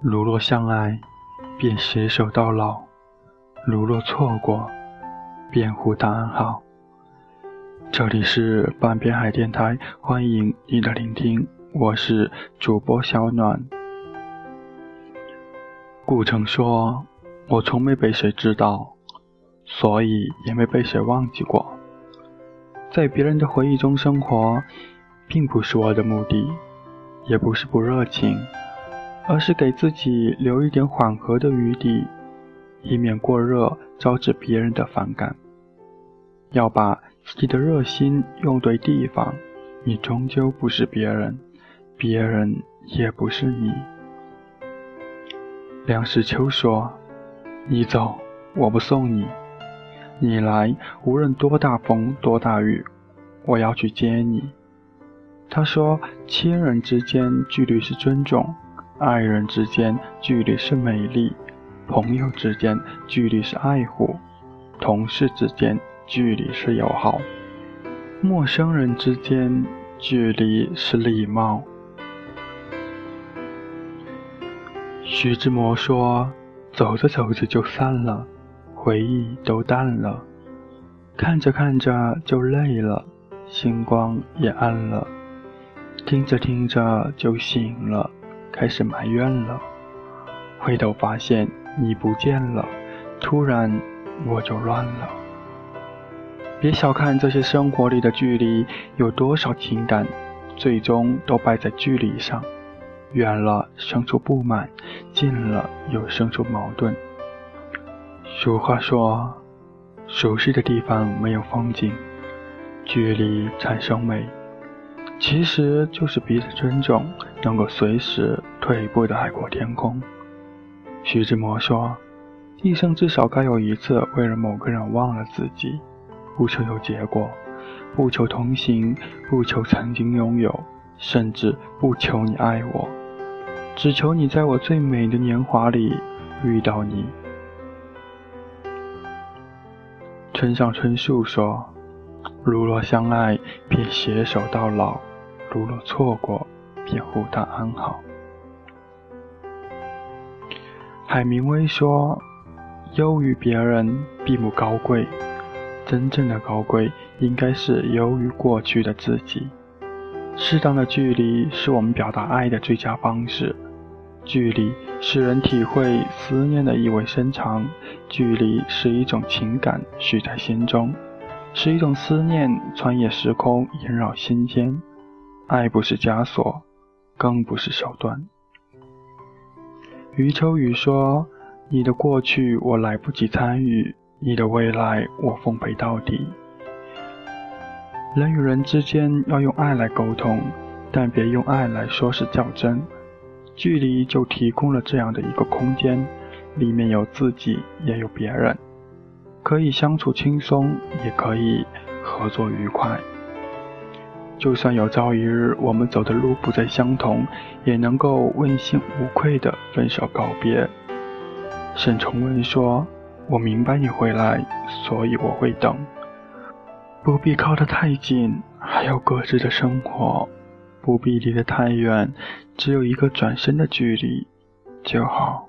如若相爱，便携手到老；如若错过，便互道安好。这里是半边海电台，欢迎你的聆听，我是主播小暖。顾城说：“我从没被谁知道，所以也没被谁忘记过。在别人的回忆中生活，并不是我的目的，也不是不热情。”而是给自己留一点缓和的余地，以免过热招致别人的反感。要把自己的热心用对地方，你终究不是别人，别人也不是你。梁实秋说：“你走，我不送你；你来，无论多大风多大雨，我要去接你。”他说：“亲人之间距离是尊重。”爱人之间距离是美丽，朋友之间距离是爱护，同事之间距离是友好，陌生人之间距离是礼貌。徐志摩说：“走着走着就散了，回忆都淡了；看着看着就累了，星光也暗了；听着听着就醒了。”开始埋怨了，回头发现你不见了，突然我就乱了。别小看这些生活里的距离，有多少情感，最终都败在距离上。远了生出不满，近了又生出矛盾。俗话说，熟悉的地方没有风景，距离产生美。其实就是彼此尊重，能够随时退一步的海阔天空。徐志摩说：“一生至少该有一次为了某个人忘了自己，不求有结果，不求同行，不求曾经拥有，甚至不求你爱我，只求你在我最美的年华里遇到你。”村上春树说：“如若相爱，便携手到老。”如若错过，便互道安好。海明威说：“优于别人并不高贵，真正的高贵应该是优于过去的自己。适当的距离是我们表达爱的最佳方式。距离使人体会思念的意味深长，距离是一种情感蓄在心中，是一种思念穿越时空萦绕心间。”爱不是枷锁，更不是手段。余秋雨说：“你的过去我来不及参与，你的未来我奉陪到底。”人与人之间要用爱来沟通，但别用爱来说是较真。距离就提供了这样的一个空间，里面有自己，也有别人，可以相处轻松，也可以合作愉快。就算有朝一日我们走的路不再相同，也能够问心无愧的分手告别。沈从文说：“我明白你回来，所以我会等。不必靠得太近，还有各自的生活；不必离得太远，只有一个转身的距离就好。”